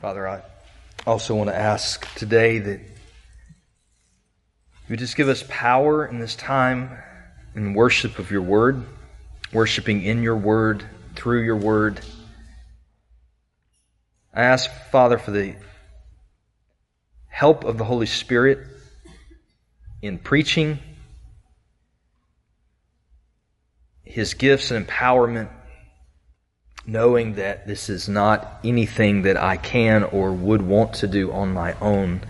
Father, I also want to ask today that you just give us power in this time in worship of your word, worshiping in your word, through your word. I ask, Father, for the help of the Holy Spirit in preaching, his gifts and empowerment knowing that this is not anything that I can or would want to do on my own.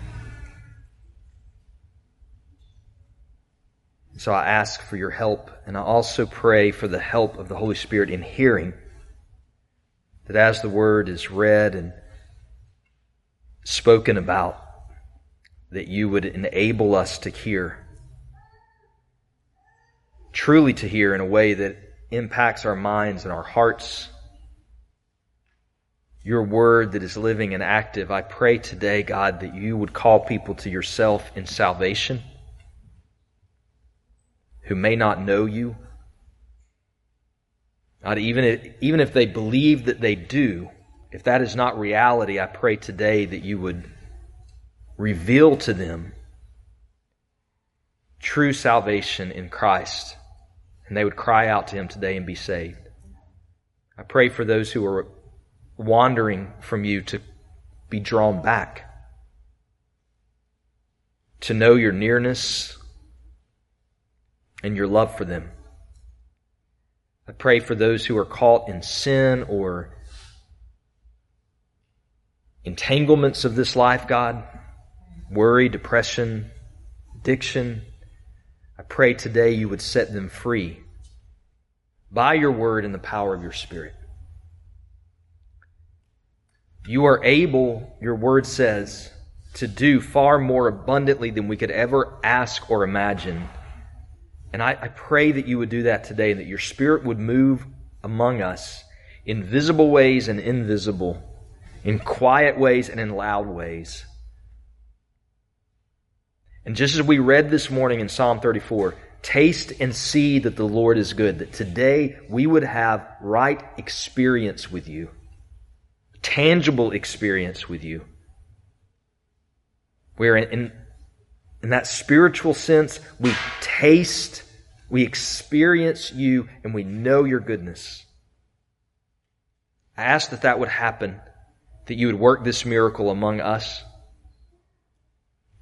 So I ask for your help, and I also pray for the help of the Holy Spirit in hearing. That as the word is read and spoken about, that you would enable us to hear. Truly to hear in a way that impacts our minds and our hearts your word that is living and active. I pray today, God, that you would call people to yourself in salvation who may not know you. God, even if, even if they believe that they do, if that is not reality, I pray today that you would reveal to them true salvation in Christ, and they would cry out to Him today and be saved. I pray for those who are wandering from you to be drawn back, to know your nearness and your love for them. I pray for those who are caught in sin or entanglements of this life, God, worry, depression, addiction. I pray today you would set them free by your word and the power of your spirit. You are able, your word says, to do far more abundantly than we could ever ask or imagine. And I, I, pray that you would do that today that your spirit would move among us in visible ways and invisible, in quiet ways and in loud ways. And just as we read this morning in Psalm 34, taste and see that the Lord is good, that today we would have right experience with you tangible experience with you. Where in, in that spiritual sense, we taste, we experience you, and we know your goodness. I ask that that would happen, that you would work this miracle among us,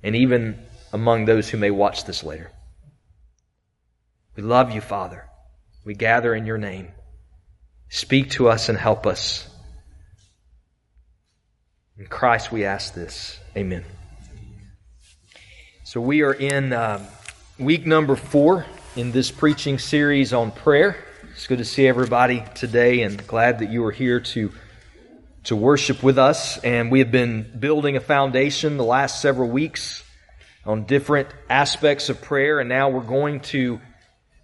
and even among those who may watch this later. We love you, Father. We gather in your name. Speak to us and help us. In Christ we ask this. Amen. So we are in uh, week number four in this preaching series on prayer. It's good to see everybody today and glad that you are here to, to worship with us. And we have been building a foundation the last several weeks on different aspects of prayer. And now we're going to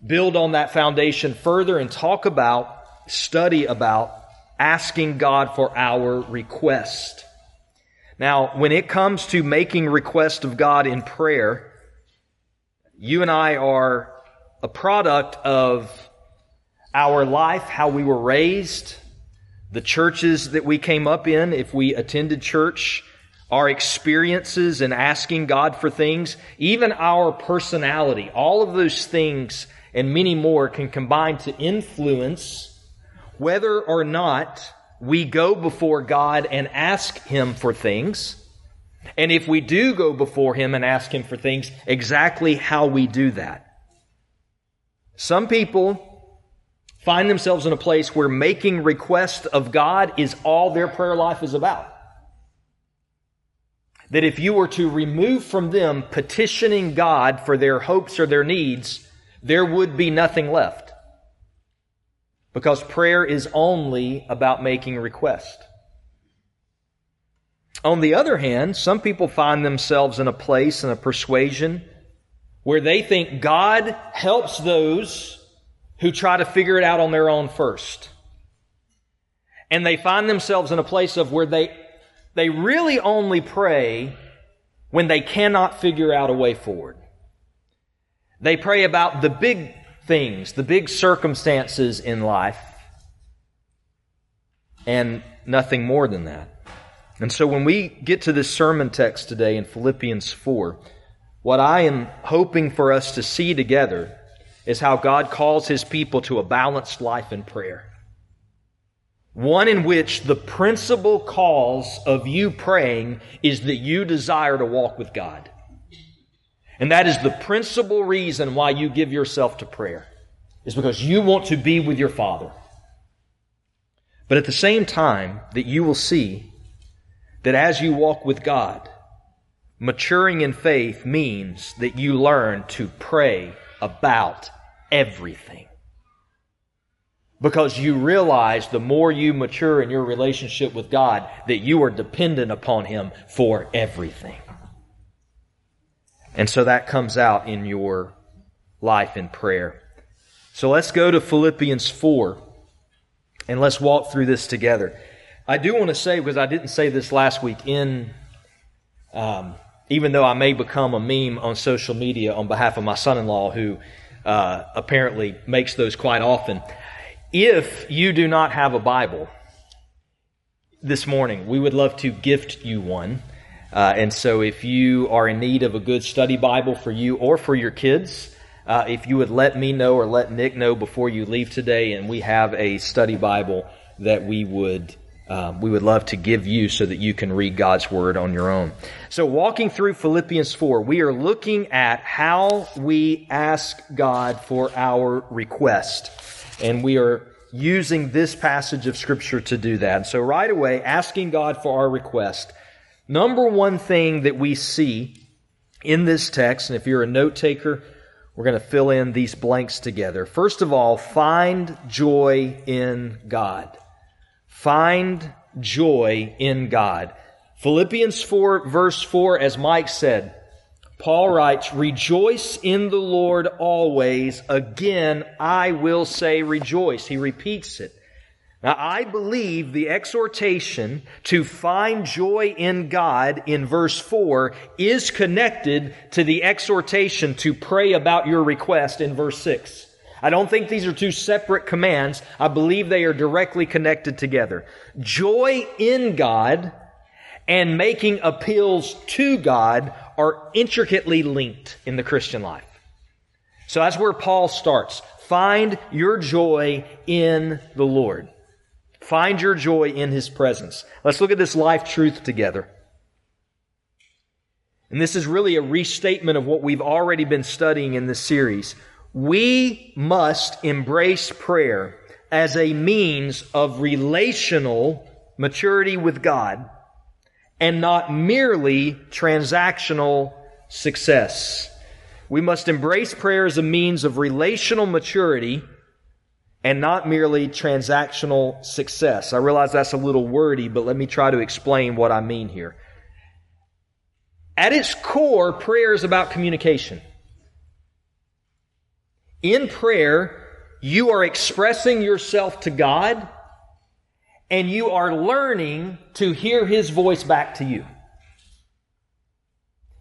build on that foundation further and talk about, study about asking God for our request. Now, when it comes to making request of God in prayer, you and I are a product of our life, how we were raised, the churches that we came up in, if we attended church, our experiences in asking God for things, even our personality, all of those things and many more can combine to influence whether or not we go before God and ask Him for things. And if we do go before Him and ask Him for things, exactly how we do that. Some people find themselves in a place where making request of God is all their prayer life is about. That if you were to remove from them petitioning God for their hopes or their needs, there would be nothing left. Because prayer is only about making request. On the other hand, some people find themselves in a place, in a persuasion, where they think God helps those who try to figure it out on their own first. And they find themselves in a place of where they, they really only pray when they cannot figure out a way forward. They pray about the big things, the big circumstances in life, and nothing more than that. And so when we get to this sermon text today in Philippians 4, what I am hoping for us to see together is how God calls his people to a balanced life in prayer. One in which the principal cause of you praying is that you desire to walk with God. And that is the principal reason why you give yourself to prayer, is because you want to be with your Father. But at the same time, that you will see that as you walk with God, maturing in faith means that you learn to pray about everything. Because you realize the more you mature in your relationship with God, that you are dependent upon Him for everything. And so that comes out in your life in prayer. So let's go to Philippians 4 and let's walk through this together. I do want to say, because I didn't say this last week, in um, even though I may become a meme on social media on behalf of my son in law, who uh, apparently makes those quite often. If you do not have a Bible this morning, we would love to gift you one. Uh, and so, if you are in need of a good study Bible for you or for your kids, uh, if you would let me know or let Nick know before you leave today, and we have a study Bible that we would um, we would love to give you so that you can read God's Word on your own. So, walking through Philippians 4, we are looking at how we ask God for our request. And we are using this passage of Scripture to do that. So, right away, asking God for our request. Number one thing that we see in this text, and if you're a note taker, we're going to fill in these blanks together. First of all, find joy in God. Find joy in God. Philippians 4 verse 4, as Mike said, Paul writes, Rejoice in the Lord always. Again, I will say rejoice. He repeats it. Now, I believe the exhortation to find joy in God in verse 4 is connected to the exhortation to pray about your request in verse 6. I don't think these are two separate commands. I believe they are directly connected together. Joy in God and making appeals to God are intricately linked in the Christian life. So that's where Paul starts. Find your joy in the Lord. Find your joy in His presence. Let's look at this life truth together. And this is really a restatement of what we've already been studying in this series. We must embrace prayer as a means of relational maturity with God and not merely transactional success. We must embrace prayer as a means of relational maturity and not merely transactional success. I realize that's a little wordy, but let me try to explain what I mean here. At its core, prayer is about communication. In prayer, you are expressing yourself to God and you are learning to hear His voice back to you.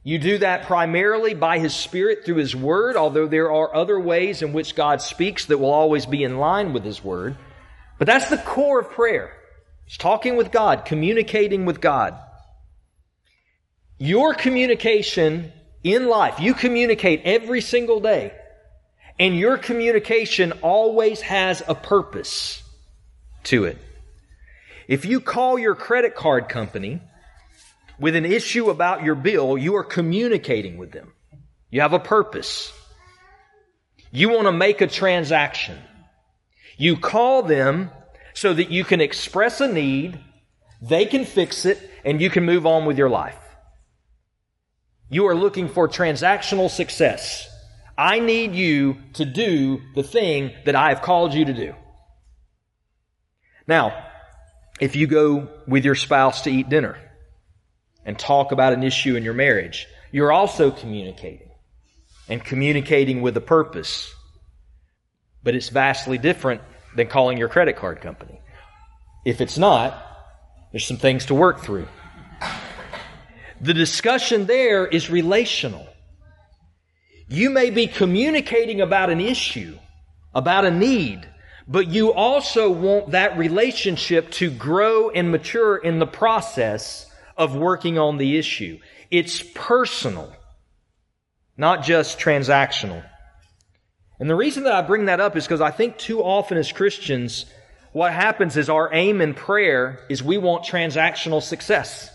You do that primarily by His Spirit through His Word, although there are other ways in which God speaks that will always be in line with His Word. But that's the core of prayer. It's talking with God, communicating with God. Your communication in life, you communicate every single day and your communication always has a purpose to it. If you call your credit card company with an issue about your bill, you are communicating with them. You have a purpose. You want to make a transaction. You call them so that you can express a need, they can fix it, and you can move on with your life. You are looking for transactional success. I need you to do the thing that I have called you to do. Now, if you go with your spouse to eat dinner and talk about an issue in your marriage, you're also communicating and communicating with a purpose. But it's vastly different than calling your credit card company. If it's not, there's some things to work through. The discussion there is relational. You may be communicating about an issue, about a need, But you also want that relationship to grow and mature in the process of working on the issue. It's personal, not just transactional. And the reason that I bring that up is because I think too often as Christians, what happens is our aim in prayer is we want transactional success.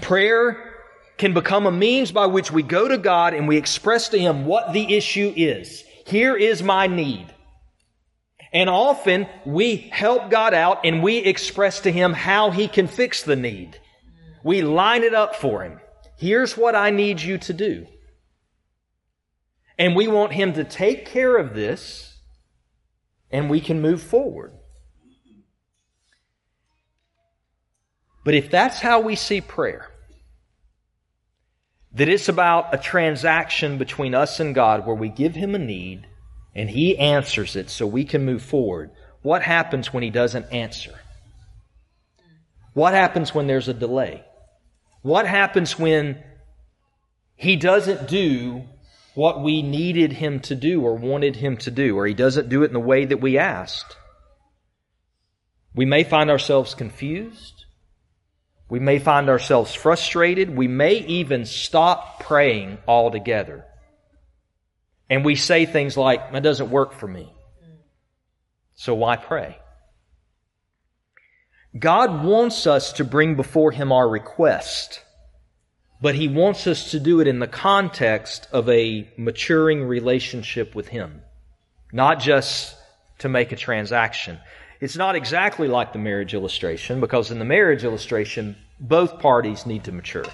Prayer can become a means by which we go to God and we express to Him what the issue is. Here is my need. And often we help God out and we express to Him how He can fix the need. We line it up for Him. Here's what I need you to do. And we want Him to take care of this and we can move forward. But if that's how we see prayer, that it's about a transaction between us and God where we give Him a need and He answers it so we can move forward. What happens when He doesn't answer? What happens when there's a delay? What happens when He doesn't do what we needed Him to do or wanted Him to do, or He doesn't do it in the way that we asked? We may find ourselves confused. We may find ourselves frustrated. We may even stop praying altogether. And we say things like, that doesn't work for me. So why pray? God wants us to bring before Him our request, but He wants us to do it in the context of a maturing relationship with Him, not just to make a transaction. It's not exactly like the marriage illustration because in the marriage illustration, both parties need to mature.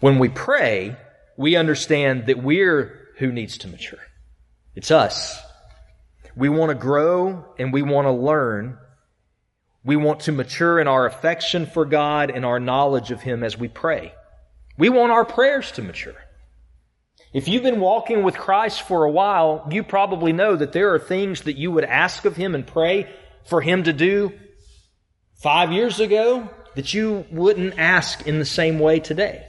When we pray, we understand that we're who needs to mature. It's us. We want to grow and we want to learn. We want to mature in our affection for God and our knowledge of Him as we pray. We want our prayers to mature. If you've been walking with Christ for a while, you probably know that there are things that you would ask of Him and pray for Him to do five years ago that you wouldn't ask in the same way today.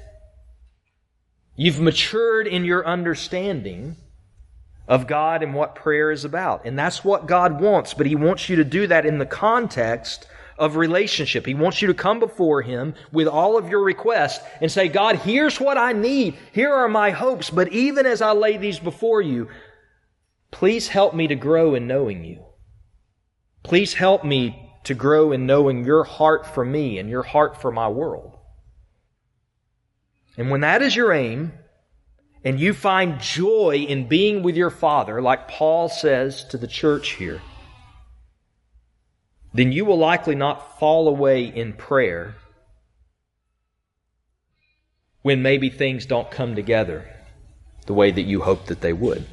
You've matured in your understanding of God and what prayer is about. And that's what God wants, but He wants you to do that in the context of relationship. He wants you to come before Him with all of your requests and say, God, here's what I need. Here are my hopes. But even as I lay these before you, please help me to grow in knowing you. Please help me to grow in knowing your heart for me and your heart for my world. And when that is your aim, and you find joy in being with your Father, like Paul says to the church here, then you will likely not fall away in prayer when maybe things don't come together the way that you hoped that they would.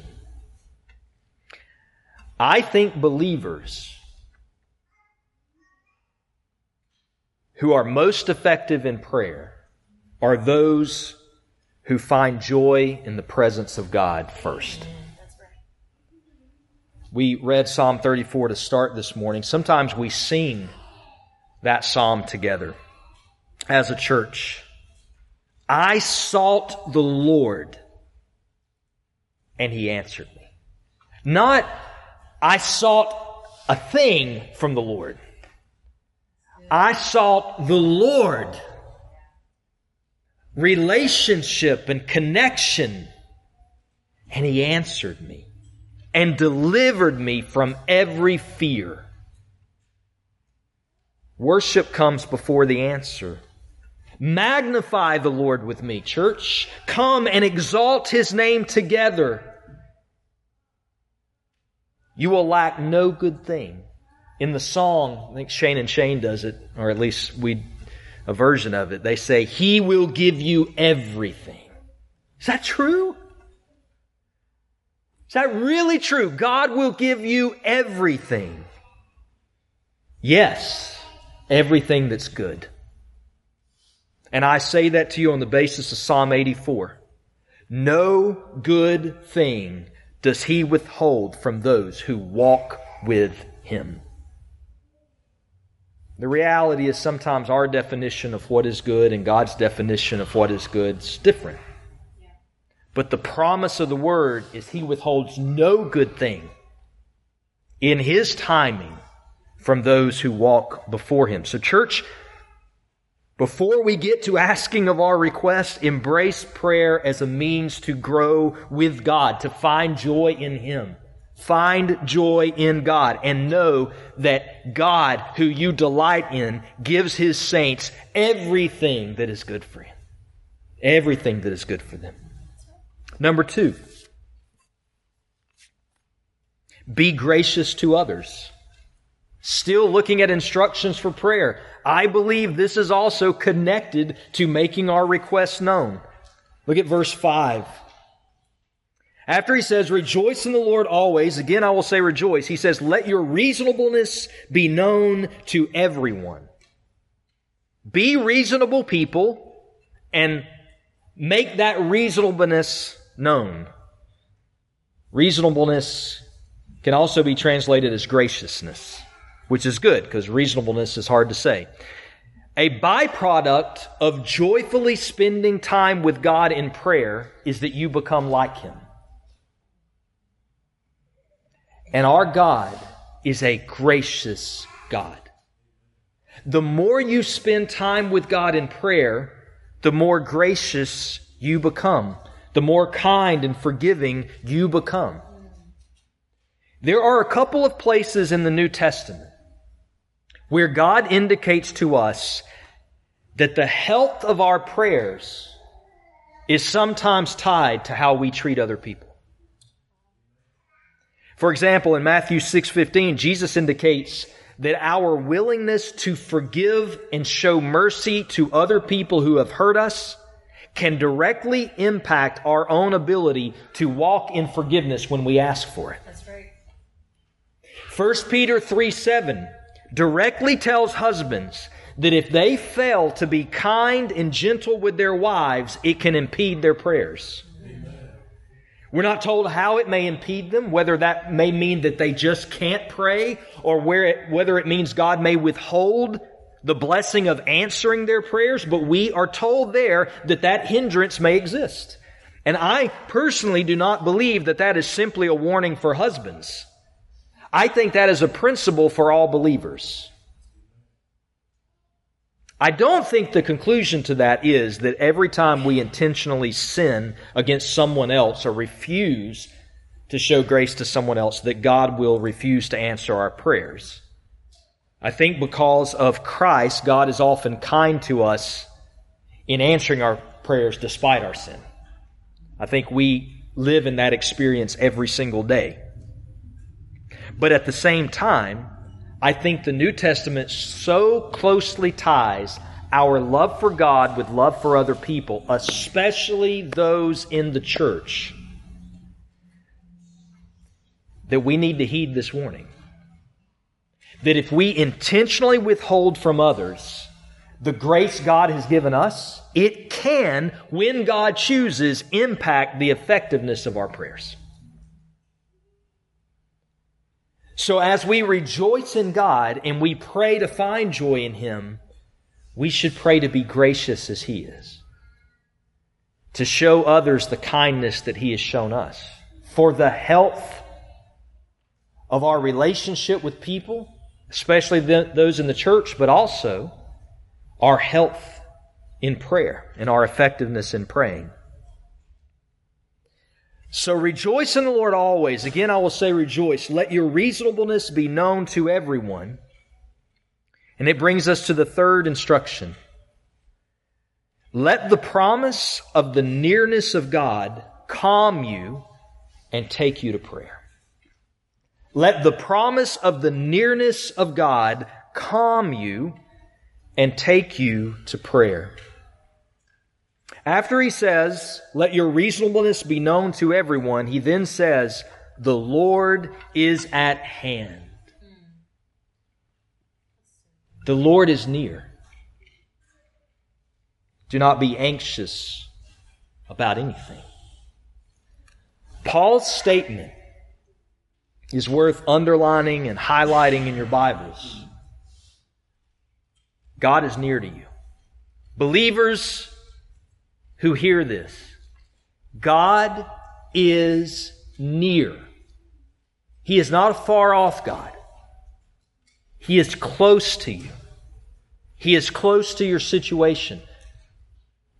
I think believers who are most effective in prayer are those who find joy in the presence of God first. We read Psalm 34 to start this morning. Sometimes we sing that psalm together as a church. I sought the Lord and he answered me. Not, I sought a thing from the Lord. I sought the Lord. Relationship and connection. And he answered me and delivered me from every fear. Worship comes before the answer. Magnify the Lord with me, church. Come and exalt his name together. You will lack no good thing. In the song, I think Shane and Shane does it, or at least we, a version of it. They say, He will give you everything. Is that true? Is that really true? God will give you everything. Yes, everything that's good. And I say that to you on the basis of Psalm 84. No good thing does he withhold from those who walk with him. The reality is sometimes our definition of what is good and God's definition of what is good is different. But the promise of the word is he withholds no good thing in His timing from those who walk before Him. So, church, before we get to asking of our requests, embrace prayer as a means to grow with God, to find joy in Him. Find joy in God and know that God, who you delight in, gives His saints everything that is good for Him. Everything that is good for them. Number two, be gracious to others. Still looking at instructions for prayer. I believe this is also connected to making our requests known. Look at verse 5. After he says, rejoice in the Lord always, again I will say rejoice, he says, let your reasonableness be known to everyone. Be reasonable people and make that reasonableness known. Reasonableness can also be translated as graciousness, which is good because reasonableness is hard to say. A byproduct of joyfully spending time with God in prayer is that you become like Him. And our God is a gracious God. The more you spend time with God in prayer, the more gracious you become, the more kind and forgiving you become. There are a couple of places in the New Testament where God indicates to us that the health of our prayers is sometimes tied to how we treat other people. For example, in Matthew 6:15, Jesus indicates that our willingness to forgive and show mercy to other people who have hurt us can directly impact our own ability to walk in forgiveness when we ask for it. That's right. 1 Peter 3 7 directly tells husbands that if they fail to be kind and gentle with their wives, it can impede their prayers. We're not told how it may impede them, whether that may mean that they just can't pray, or where it, whether it means God may withhold the blessing of answering their prayers, but we are told there that that hindrance may exist. And I personally do not believe that that is simply a warning for husbands. I think that is a principle for all believers. I don't think the conclusion to that is that every time we intentionally sin against someone else or refuse to show grace to someone else, that God will refuse to answer our prayers. I think because of Christ, God is often kind to us in answering our prayers despite our sin. I think we live in that experience every single day. But at the same time, I think the New Testament so closely ties our love for God with love for other people, especially those in the church, that we need to heed this warning. That if we intentionally withhold from others the grace God has given us, it can, when God chooses, impact the effectiveness of our prayers. So as we rejoice in God and we pray to find joy in Him, we should pray to be gracious as He is, to show others the kindness that He has shown us, for the health of our relationship with people, especially those in the church, but also our health in prayer and our effectiveness in praying. So rejoice in the Lord always. Again, I will say rejoice. Let your reasonableness be known to everyone. And it brings us to the third instruction. Let the promise of the nearness of God calm you and take you to prayer. Let the promise of the nearness of God calm you and take you to prayer. After he says, Let your reasonableness be known to everyone, he then says, The Lord is at hand. The Lord is near. Do not be anxious about anything. Paul's statement is worth underlining and highlighting in your Bibles. God is near to you. Believers, who hear this. God is near. He is not a far off God. He is close to you. He is close to your situation.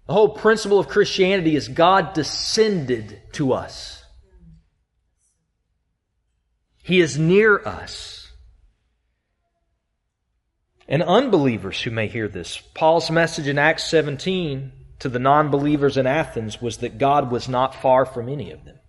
The whole principle of Christianity is God descended to us. He is near us. And unbelievers who may hear this, Paul's message in Acts 17 to the non believers in Athens was that God was not far from any of them.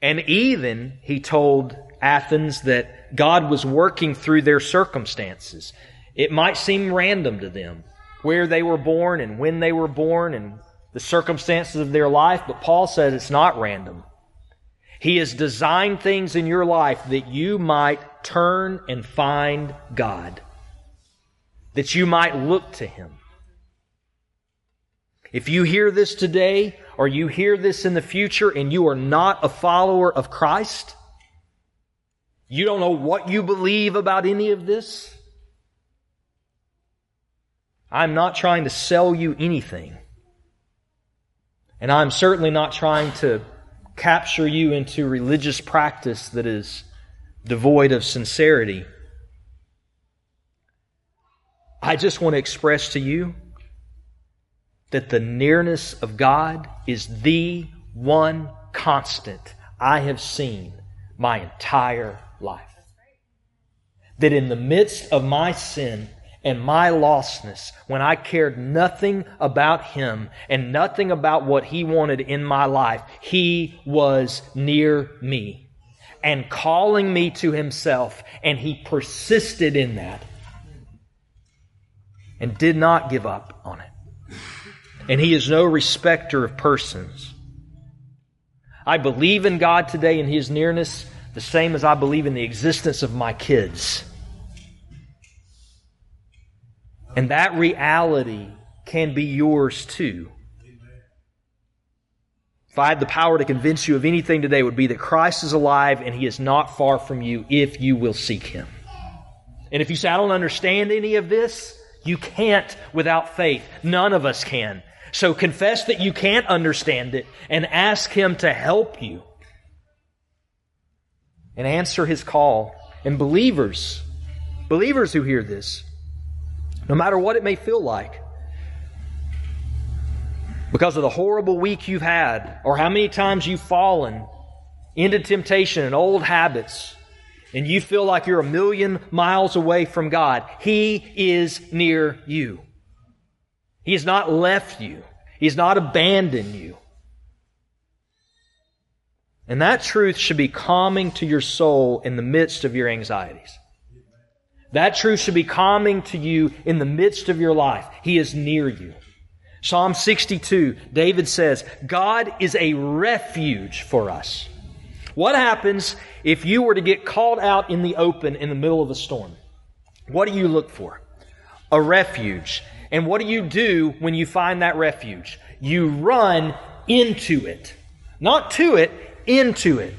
And even he told Athens that God was working through their circumstances. It might seem random to them where they were born and when they were born and the circumstances of their life, but Paul says it's not random. He has designed things in your life that you might turn and find God, that you might look to Him. If you hear this today or you hear this in the future and you are not a follower of Christ, you don't know what you believe about any of this, I'm not trying to sell you anything. And I'm certainly not trying to capture you into religious practice that is devoid of sincerity. I just want to express to you that the nearness of God is the one constant I have seen my entire life. That in the midst of my sin, and my lostness, when I cared nothing about Him and nothing about what He wanted in my life, He was near me and calling me to Himself, and He persisted in that and did not give up on it. And He is no respecter of persons. I believe in God today and His nearness the same as I believe in the existence of my kids. And that reality can be yours too. If I had the power to convince you of anything today, would be that Christ is alive and He is not far from you if you will seek Him. And if you say, I don't understand any of this, you can't without faith. None of us can. So confess that you can't understand it and ask Him to help you. And answer His call. And believers, believers who hear this, no matter what it may feel like. Because of the horrible week you've had, or how many times you've fallen into temptation and old habits, and you feel like you're a million miles away from God, He is near you. He has not left you. He has not abandoned you. And that truth should be calming to your soul in the midst of your anxieties. That truth should be calming to you in the midst of your life. He is near you. Psalm 62, David says, God is a refuge for us. What happens if you were to get called out in the open in the middle of a storm? What do you look for? A refuge. And what do you do when you find that refuge? You run into it. Not to it, into it.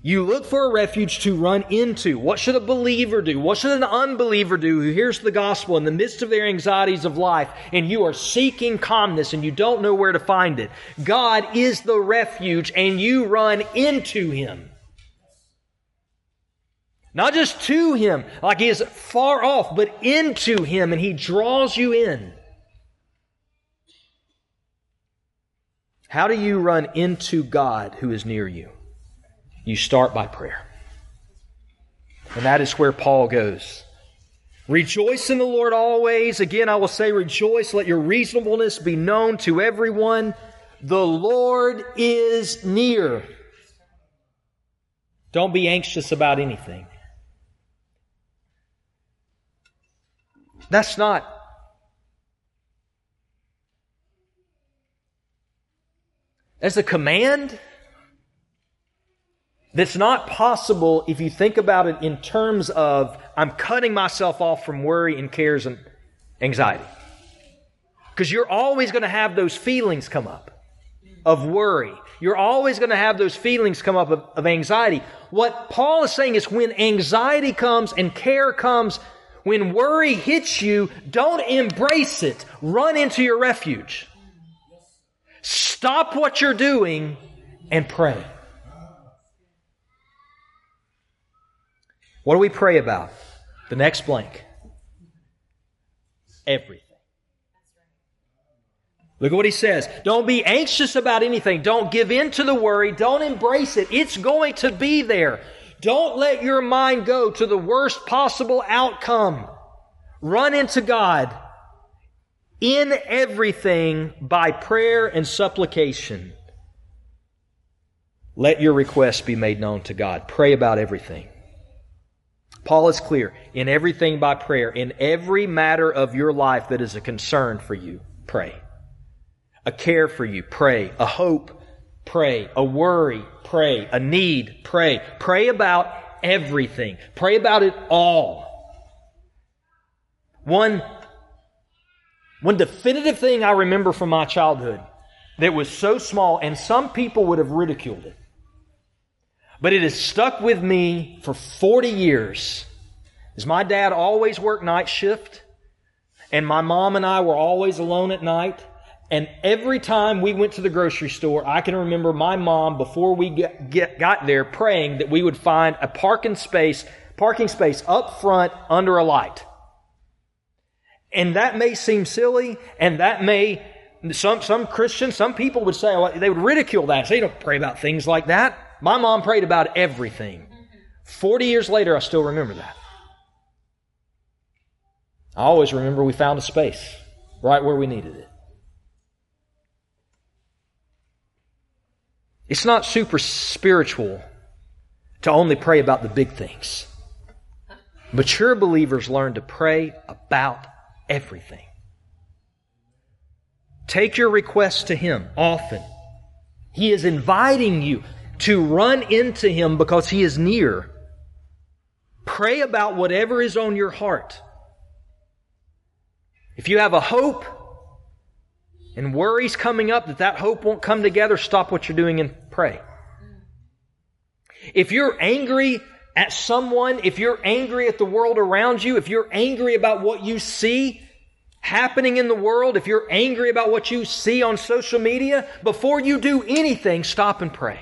You look for a refuge to run into. What should a believer do? What should an unbeliever do who hears the gospel in the midst of their anxieties of life and you are seeking calmness and you don't know where to find it? God is the refuge and you run into Him. Not just to Him, like He is far off, but into Him and He draws you in. How do you run into God who is near you? You start by prayer. And that is where Paul goes. Rejoice in the Lord always. Again, I will say, rejoice. Let your reasonableness be known to everyone. The Lord is near. Don't be anxious about anything. That's not. That's a command, that's not possible if you think about it in terms of I'm cutting myself off from worry and cares and anxiety. Because you're always going to have those feelings come up of worry. You're always going to have those feelings come up of, of anxiety. What Paul is saying is when anxiety comes and care comes, when worry hits you, don't embrace it. Run into your refuge. Stop what you're doing and pray. What do we pray about? The next blank. Everything. Look at what he says. Don't be anxious about anything. Don't give in to the worry. Don't embrace it. It's going to be there. Don't let your mind go to the worst possible outcome. Run into God in everything by prayer and supplication. Let your requests be made known to God. Pray about everything. Paul is clear in everything by prayer, in every matter of your life that is a concern for you, pray. A care for you, pray. A hope, pray. A worry, pray. A need, pray. Pray about everything. Pray about it all. One, one definitive thing I remember from my childhood that was so small, and some people would have ridiculed it. But it has stuck with me for 40 years. Is my dad always worked night shift, and my mom and I were always alone at night. And every time we went to the grocery store, I can remember my mom before we get, get, got there praying that we would find a parking space, parking space up front under a light. And that may seem silly, and that may some some Christians, some people would say well, they would ridicule that. Say, you don't pray about things like that. My mom prayed about everything. Forty years later, I still remember that. I always remember we found a space right where we needed it. It's not super spiritual to only pray about the big things. Mature believers learn to pray about everything. Take your requests to Him often. He is inviting you to run into Him because He is near. Pray about whatever is on your heart. If you have a hope and worries coming up that that hope won't come together, stop what you're doing and pray. If you're angry at someone, if you're angry at the world around you, if you're angry about what you see happening in the world, if you're angry about what you see on social media, before you do anything, stop and pray.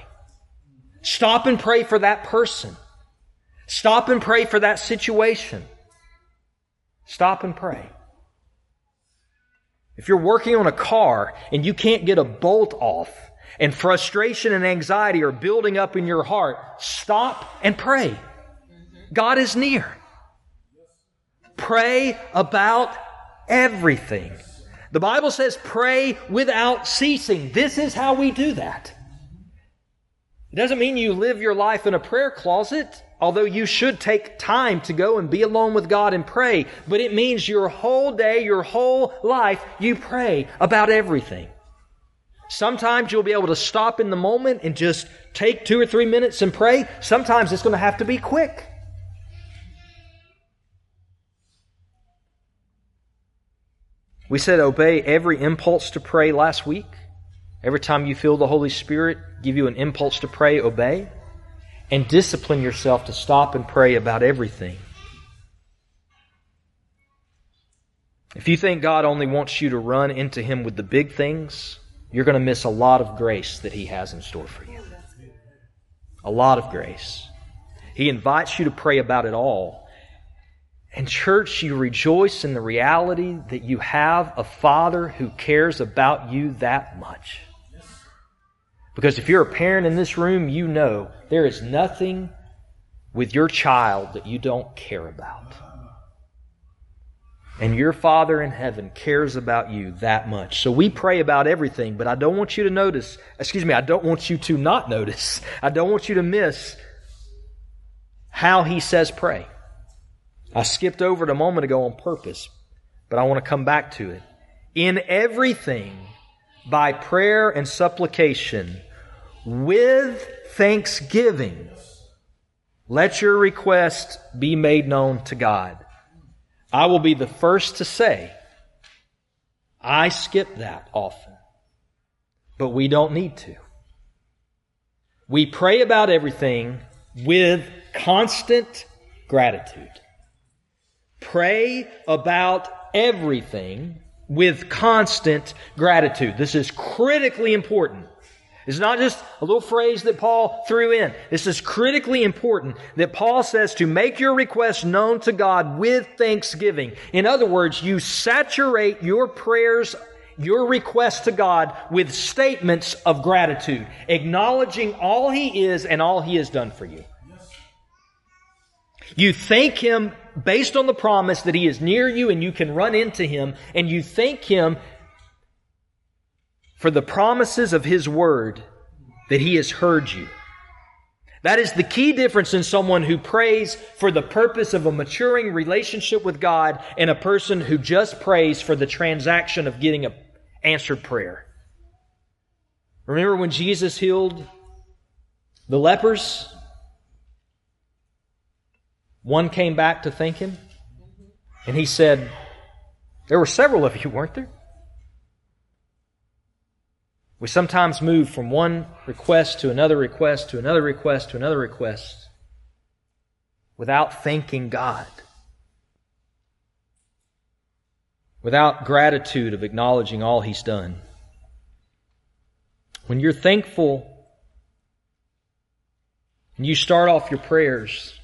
Stop and pray for that person. Stop and pray for that situation. Stop and pray. If you're working on a car and you can't get a bolt off and frustration and anxiety are building up in your heart, stop and pray. God is near. Pray about everything. The Bible says pray without ceasing. This is how we do that. It doesn't mean you live your life in a prayer closet, although you should take time to go and be alone with God and pray. But it means your whole day, your whole life, you pray about everything. Sometimes you'll be able to stop in the moment and just take two or three minutes and pray. Sometimes it's going to have to be quick. We said obey every impulse to pray last week. Every time you feel the Holy Spirit give you an impulse to pray, obey. And discipline yourself to stop and pray about everything. If you think God only wants you to run into Him with the big things, you're going to miss a lot of grace that He has in store for you. A lot of grace. He invites you to pray about it all. And, church, you rejoice in the reality that you have a Father who cares about you that much. Because if you're a parent in this room, you know there is nothing with your child that you don't care about. And your Father in heaven cares about you that much. So we pray about everything, but I don't want you to notice, excuse me, I don't want you to not notice. I don't want you to miss how He says pray. I skipped over it a moment ago on purpose, but I want to come back to it. In everything, by prayer and supplication with thanksgiving. Let your request be made known to God. I will be the first to say, I skip that often, but we don't need to. We pray about everything with constant gratitude. Pray about everything with constant gratitude. This is critically important. It's not just a little phrase that Paul threw in. This is critically important that Paul says to make your request known to God with thanksgiving. In other words, you saturate your prayers, your request to God with statements of gratitude, acknowledging all He is and all He has done for you. You thank Him based on the promise that He is near you and you can run into Him, and you thank Him for the promises of His Word that He has heard you. That is the key difference in someone who prays for the purpose of a maturing relationship with God and a person who just prays for the transaction of getting an answered prayer. Remember when Jesus healed the lepers? One came back to thank him, and he said, There were several of you, weren't there? We sometimes move from one request to another request to another request to another request without thanking God, without gratitude of acknowledging all He's done. When you're thankful and you start off your prayers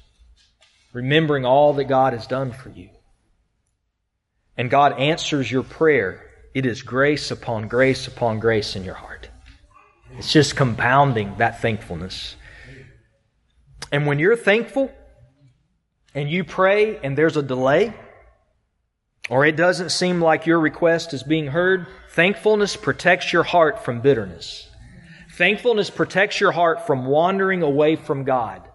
remembering all that God has done for you, and God answers your prayer it is grace upon grace upon grace in your heart. It's just compounding that thankfulness. And when you're thankful and you pray and there's a delay, or it doesn't seem like your request is being heard, thankfulness protects your heart from bitterness. Thankfulness protects your heart from wandering away from God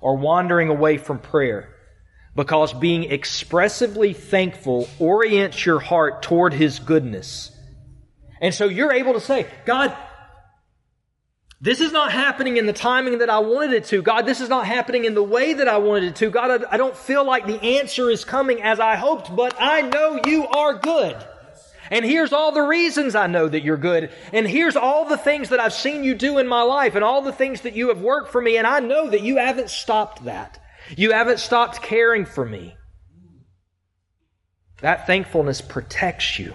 or wandering away from prayer because being expressively thankful orients your heart toward His goodness. And so you're able to say, God, this is not happening in the timing that I wanted it to. God, this is not happening in the way that I wanted it to. God, I, don't feel like the answer is coming as I hoped, but I know you are good. And here's all the reasons I know that you're good. And here's all the things that I've seen you do in my life and all the things that you have worked for me. And I know that you haven't stopped that. You haven't stopped caring for me. That thankfulness protects you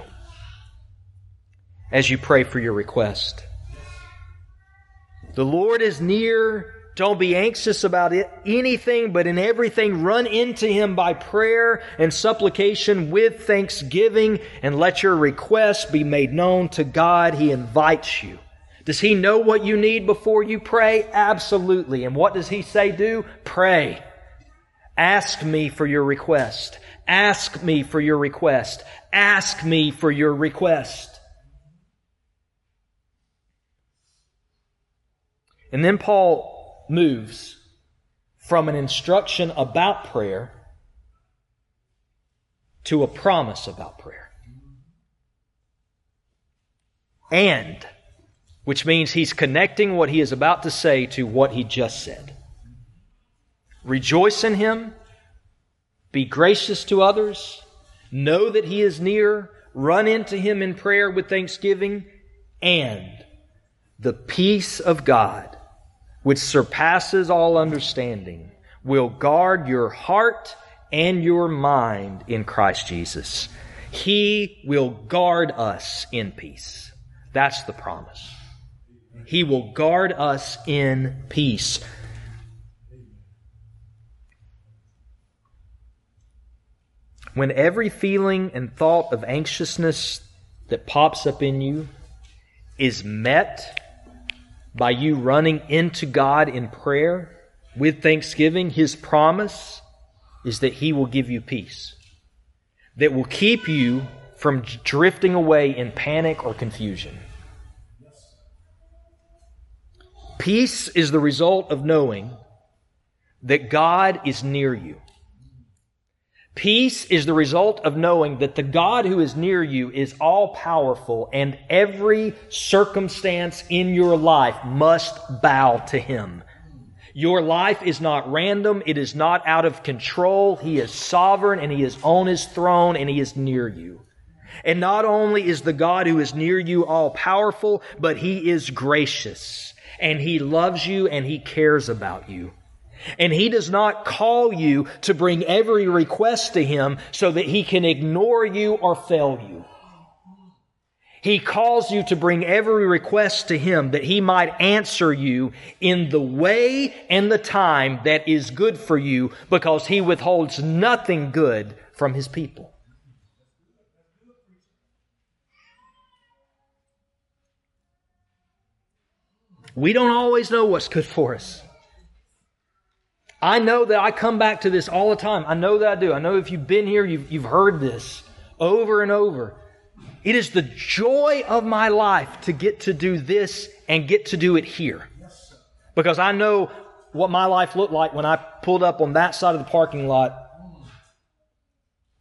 as you pray for your request. The Lord is near. Don't be anxious about it, anything, but in everything run into Him by prayer and supplication with thanksgiving and let your requests be made known to God. He invites you. Does He know what you need before you pray? Absolutely. And what does He say do? Pray. Ask me for your request. Ask me for your request. Ask me for your request. And then Paul moves from an instruction about prayer to a promise about prayer. And, which means he's connecting what he is about to say to what he just said. Rejoice in him. Be gracious to others. Know that he is near. Run into him in prayer with thanksgiving. And the peace of God, which surpasses all understanding, will guard your heart and your mind in Christ Jesus. He will guard us in peace. That's the promise. He will guard us in peace. when every feeling and thought of anxiousness that pops up in you is met by you running into God in prayer with thanksgiving, His promise is that He will give you peace, that will keep you from drifting away in panic or confusion. Peace is the result of knowing that God is near you. Peace is the result of knowing that the God who is near you is all powerful and every circumstance in your life must bow to Him. Your life is not random. It is not out of control. He is sovereign and He is on His throne and He is near you. And not only is the God who is near you all powerful, but He is gracious and He loves you and He cares about you. And he does not call you to bring every request to him so that he can ignore you or fail you. He calls you to bring every request to Him that He might answer you in the way and the time that is good for you because He withholds nothing good from His people. We don't always know what's good for us. I know that I come back to this all the time. I know that I do. I know if you've been here, you've, you've heard this over and over. It is the joy of my life to get to do this and get to do it here. Because I know what my life looked like when I pulled up on that side of the parking lot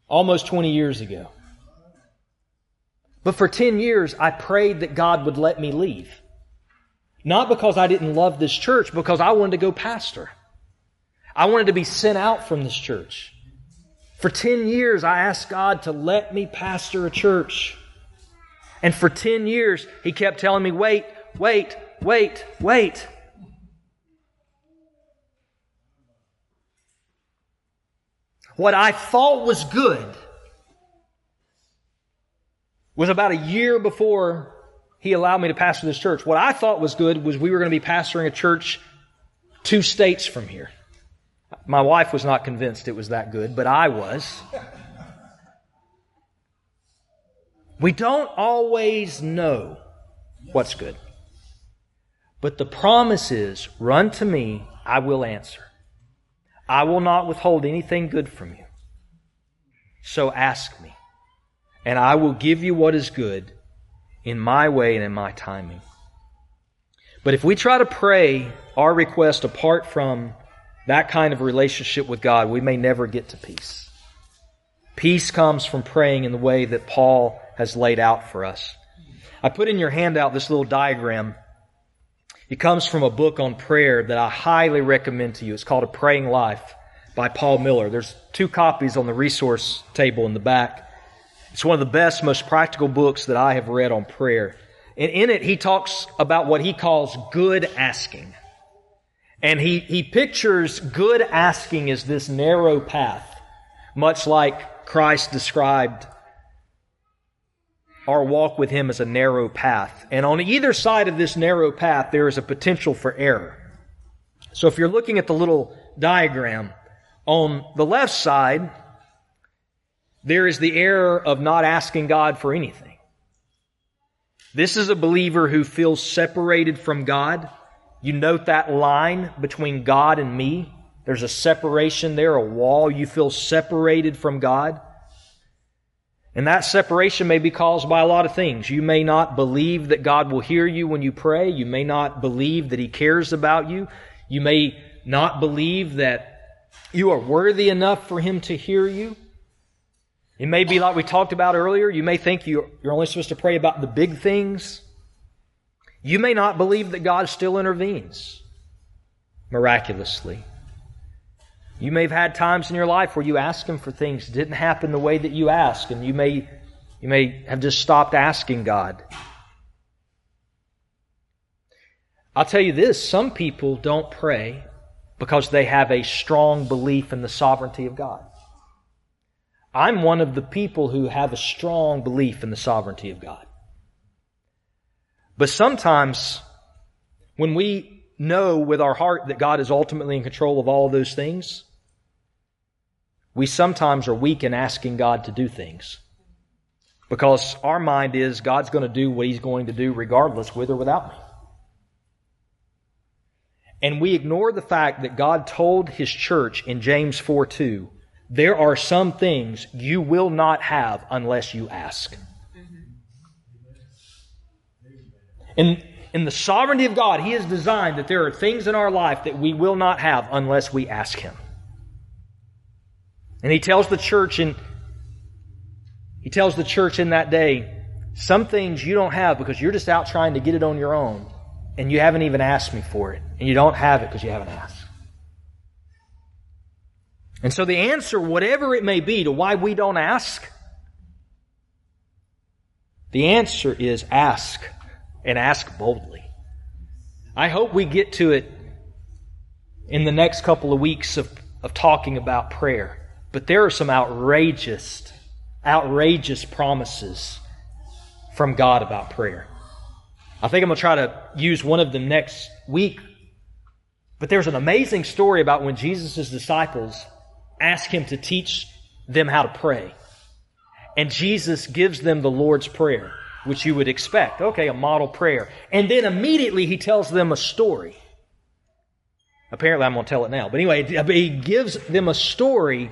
almost 20 years ago. But for 10 years, I prayed that God would let me leave. Not because I didn't love this church, because I wanted to go pastor. I wanted to be sent out from this church. For 10 years, I asked God to let me pastor a church. And for 10 years, he kept telling me, wait, wait, wait, wait. What I thought was good was about a year before he allowed me to pastor this church. What I thought was good was we were going to be pastoring a church two states from here. My wife was not convinced it was that good, but I was. We don't always know what's good. But the promise is run to me, I will answer. I will not withhold anything good from you. So ask me, and I will give you what is good in my way and in my timing. But if we try to pray our request apart from that kind of relationship with God, we may never get to peace. Peace comes from praying in the way that Paul has laid out for us. I put in your handout this little diagram. It comes from a book on prayer that I highly recommend to you. It's called A Praying Life by Paul Miller. There's two copies on the resource table in the back. It's one of the best, most practical books that I have read on prayer. And in it, he talks about what he calls good asking. And he, he pictures good asking as this narrow path, much like Christ described our walk with Him as a narrow path. And on either side of this narrow path, there is a potential for error. So if you're looking at the little diagram, on the left side, there is the error of not asking God for anything. This is a believer who feels separated from God. You note that line between God and me. There's a separation there, a wall. You feel separated from God. And that separation may be caused by a lot of things. You may not believe that God will hear you when you pray. You may not believe that He cares about you. You may not believe that you are worthy enough for Him to hear you. It may be like we talked about earlier. You may think you're only supposed to pray about the big things. You may not believe that God still intervenes miraculously. You may have had times in your life where you asked Him for things that didn't happen the way that you asked, and you may, you may have just stopped asking God. I'll tell you this some people don't pray because they have a strong belief in the sovereignty of God. I'm one of the people who have a strong belief in the sovereignty of God. But sometimes when we know with our heart that God is ultimately in control of all those things, we sometimes are weak in asking God to do things. Because our mind is God's going to do what He's going to do regardless, with or without me. And we ignore the fact that God told His church in James 4 2, there are some things you will not have unless you ask. In, in the sovereignty of God, He has designed that there are things in our life that we will not have unless we ask Him. And he tells the church in he tells the church in that day, some things you don't have because you're just out trying to get it on your own and you haven't even asked me for it and you don't have it because you haven't asked. And so the answer, whatever it may be to why we don't ask, the answer is ask and ask boldly. I hope we get to it in the next couple of weeks of, of talking about prayer. But there are some outrageous, outrageous promises from God about prayer. I think I'm going to try to use one of them next week. But there's an amazing story about when Jesus' disciples ask him to teach them how to pray. And Jesus gives them the Lord's Prayer, which you would expect. Okay, a model prayer. And then immediately he tells them a story. Apparently, I'm going to tell it now. But anyway, he gives them a story,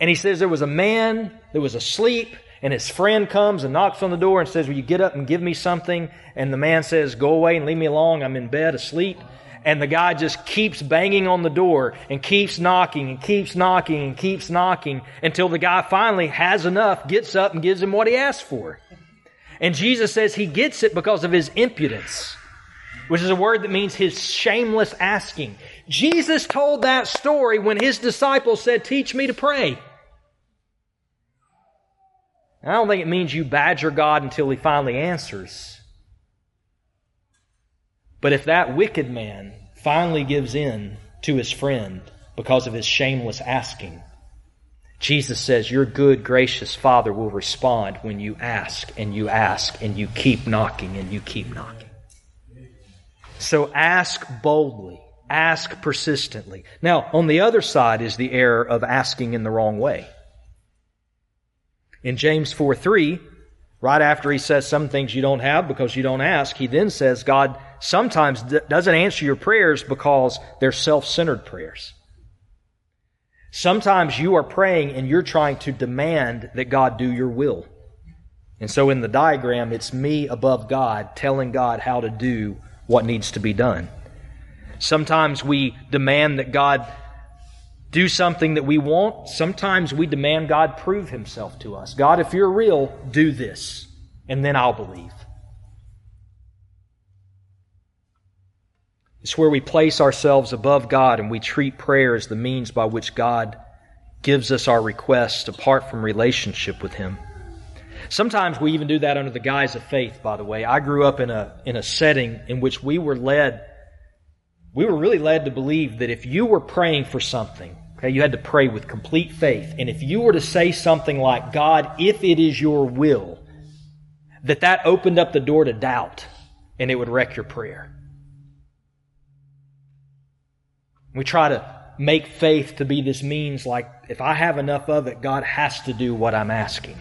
and he says there was a man that was asleep, and his friend comes and knocks on the door and says, Will you get up and give me something? And the man says, Go away and leave me alone. I'm in bed asleep. And the guy just keeps banging on the door and keeps knocking and keeps knocking and keeps knocking until the guy finally has enough, gets up and gives him what he asked for. And Jesus says he gets it because of his impudence, which is a word that means his shameless asking. Jesus told that story when his disciples said, Teach me to pray. I don't think it means you badger God until he finally answers. But if that wicked man finally gives in to his friend because of his shameless asking, Jesus says, Your good, gracious Father will respond when you ask and you ask and you keep knocking and you keep knocking. So ask boldly, ask persistently. Now, on the other side is the error of asking in the wrong way. In James 4 3, right after he says some things you don't have because you don't ask, he then says God sometimes doesn't answer your prayers because they're self centered prayers. Sometimes you are praying and you're trying to demand that God do your will. And so in the diagram, it's me above God telling God how to do what needs to be done. Sometimes we demand that God do something that we want. Sometimes we demand God prove himself to us. God, if you're real, do this, and then I'll believe. It's where we place ourselves above God and we treat prayer as the means by which God gives us our requests apart from relationship with Him. Sometimes we even do that under the guise of faith, by the way. I grew up in a, in a setting in which we were led, we were really led to believe that if you were praying for something, Okay, you had to pray with complete faith. And if you were to say something like, God, if it is your will, that that opened up the door to doubt and it would wreck your prayer. We try to make faith to be this means like, if I have enough of it, God has to do what I'm asking.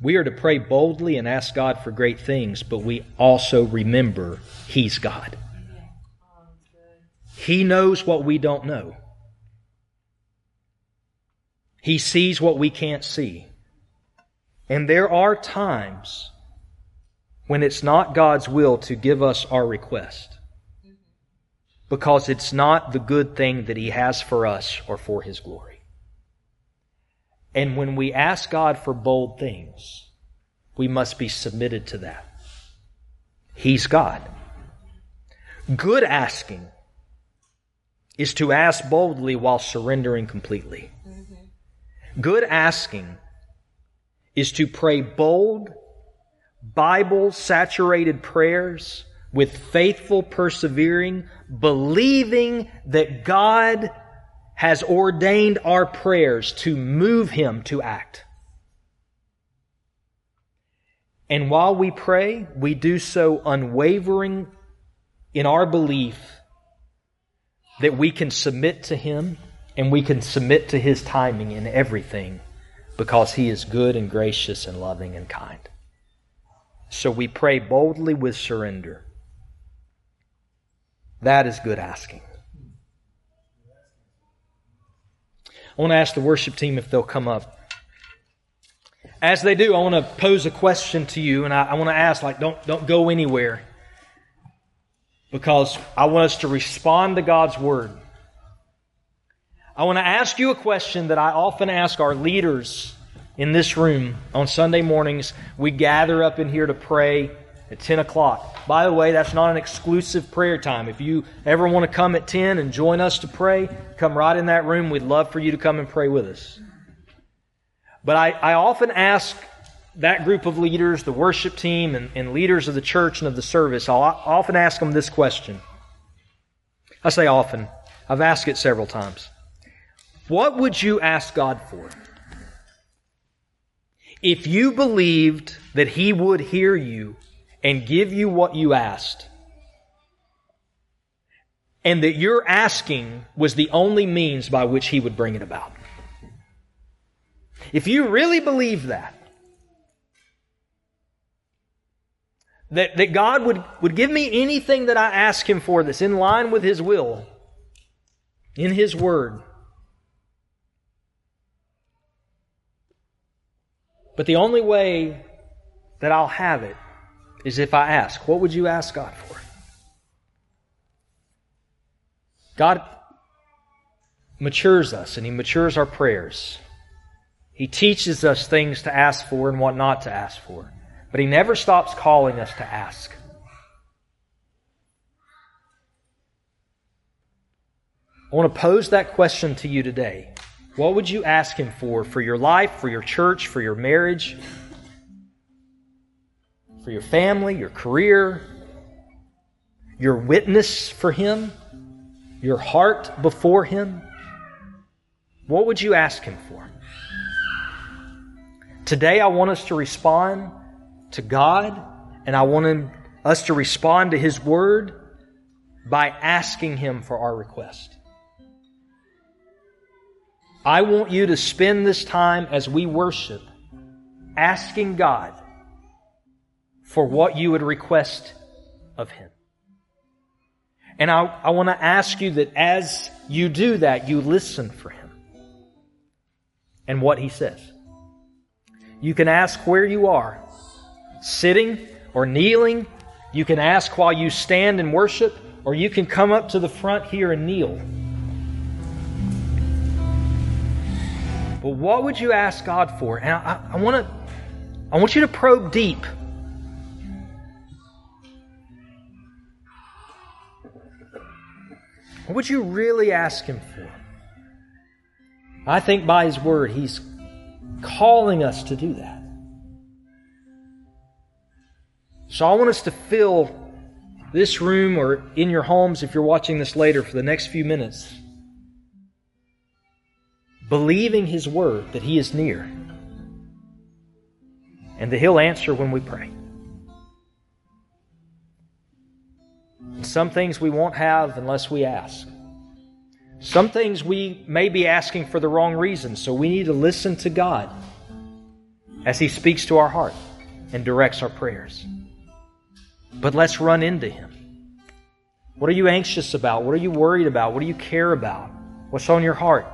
We are to pray boldly and ask God for great things, but we also remember He's God. He knows what we don't know. He sees what we can't see. And there are times when it's not God's will to give us our request because it's not the good thing that He has for us or for His glory. And when we ask God for bold things, we must be submitted to that. He's God. Good asking is to ask boldly while surrendering completely. Mm-hmm. Good asking is to pray bold, Bible saturated prayers with faithful persevering, believing that God has ordained our prayers to move Him to act. And while we pray, we do so unwavering in our belief that we can submit to Him and we can submit to His timing in everything because He is good and gracious and loving and kind. So we pray boldly with surrender. That is good asking. I want to ask the worship team if they'll come up. As they do, I want to pose a question to you, and I, I want to ask, like, don't, don't go anywhere because I want us to respond to God's Word. I want to ask you a question that I often ask our leaders in this room on Sunday mornings. We gather up in here to pray at 10 o'clock. By the way, that's not an exclusive prayer time. If you ever want to come at 10 and join us to pray, come right in that room. We'd love for you to come and pray with us. But I, I often ask that group of leaders, the worship team, and, and leaders of the church and of the service, I'll often ask them this question. I say often, I've asked it several times. What would you ask God for? if you believed that He would hear you and give you what you asked, and that your asking was the only means by which He would bring it about. If you really believe that, that, that God would, would give me anything that I ask Him for that's in line with His will, in His Word, But the only way that I'll have it is if I ask. What would you ask God for? God matures us and He matures our prayers. He teaches us things to ask for and what not to ask for. But He never stops calling us to ask. I want to pose that question to you today. What would you ask Him for? For your life, for your church, for your marriage, for your family, your career, your witness for Him, your heart before Him? What would you ask Him for? Today, I want us to respond to God, and I want us to respond to His Word by asking Him for our request. I want you to spend this time as we worship asking God for what you would request of Him. And I, I want to ask you that as you do that, you listen for Him and what He says. You can ask where you are, sitting or kneeling. You can ask while you stand and worship, or you can come up to the front here and kneel. But what would you ask God for? And I, I want to, I want you to probe deep. What would you really ask Him for? I think by His Word, He's calling us to do that. So I want us to fill this room or in your homes if you're watching this later for the next few minutes believing His word that He is near and that He'll answer when we pray. Some things we won't have unless we ask. Some things we may be asking for the wrong reasons, so we need to listen to God as He speaks to our heart and directs our prayers. But let's run into Him. What are you anxious about? What are you worried about? What do you care about? What's on your heart?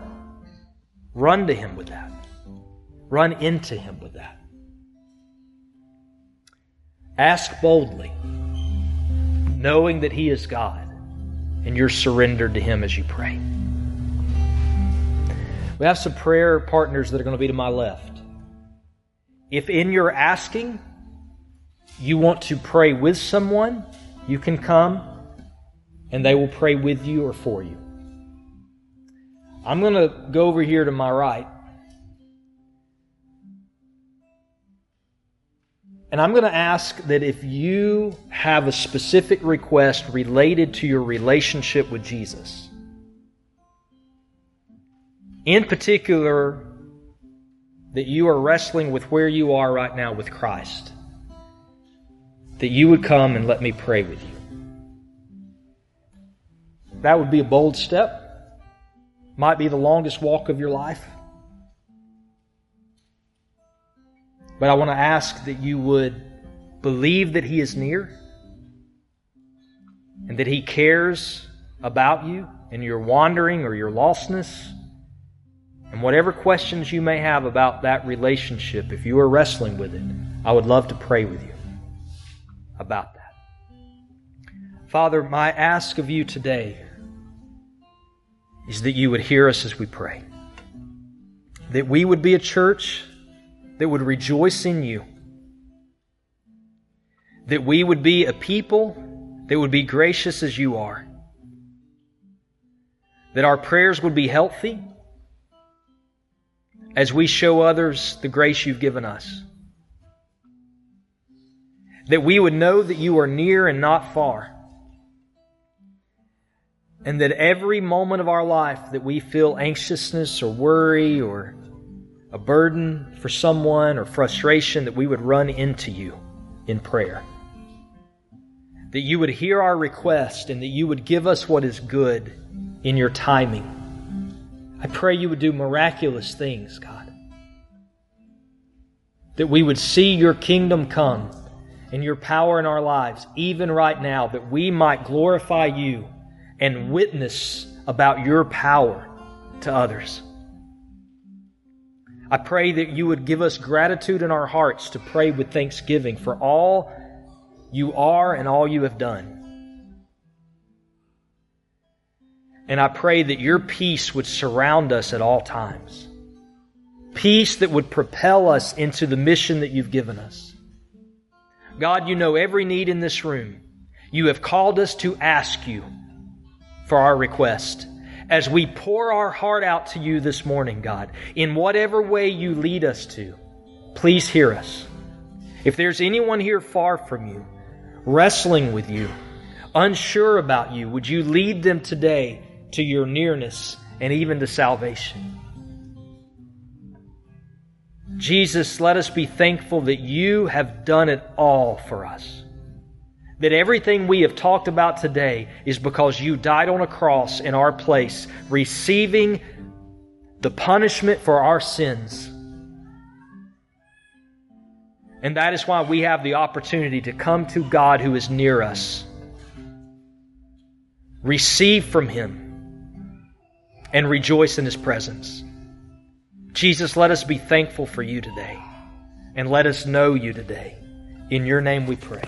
Run to Him with that. Run into Him with that. Ask boldly, knowing that He is God, and you're surrendered to Him as you pray. We have some prayer partners that are going to be to my left. If in your asking you want to pray with someone, you can come and they will pray with you or for you. I'm going to go over here to my right. And I'm going to ask that if you have a specific request related to your relationship with Jesus, in particular, that you are wrestling with where you are right now with Christ, that you would come and let me pray with you. That would be a bold step might be the longest walk of your life. But I want to ask that you would believe that He is near and that He cares about you and your wandering or your lostness. And whatever questions you may have about that relationship, if you are wrestling with it, I would love to pray with you about that. Father, my ask of you today is that you would hear us as we pray. That we would be a church that would rejoice in you. That we would be a people that would be gracious as you are. That our prayers would be healthy as we show others the grace you've given us. That we would know that you are near and not far and that every moment of our life that we feel anxiousness or worry or a burden for someone or frustration, that we would run into you in prayer. That you would hear our request and that you would give us what is good in your timing. I pray you would do miraculous things, God. That we would see your kingdom come and your power in our lives, even right now, that we might glorify you and witness about your power to others. I pray that you would give us gratitude in our hearts to pray with thanksgiving for all you are and all you have done. And I pray that your peace would surround us at all times. Peace that would propel us into the mission that you've given us. God, you know every need in this room. You have called us to ask you for our request. As we pour our heart out to you this morning, God, in whatever way you lead us to, please hear us. If there's anyone here far from you, wrestling with you, unsure about you, would you lead them today to your nearness and even to salvation? Jesus, let us be thankful that you have done it all for us. That everything we have talked about today is because you died on a cross in our place, receiving the punishment for our sins. And that is why we have the opportunity to come to God who is near us, receive from Him, and rejoice in His presence. Jesus, let us be thankful for you today and let us know you today. In your name we pray.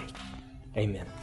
Amen.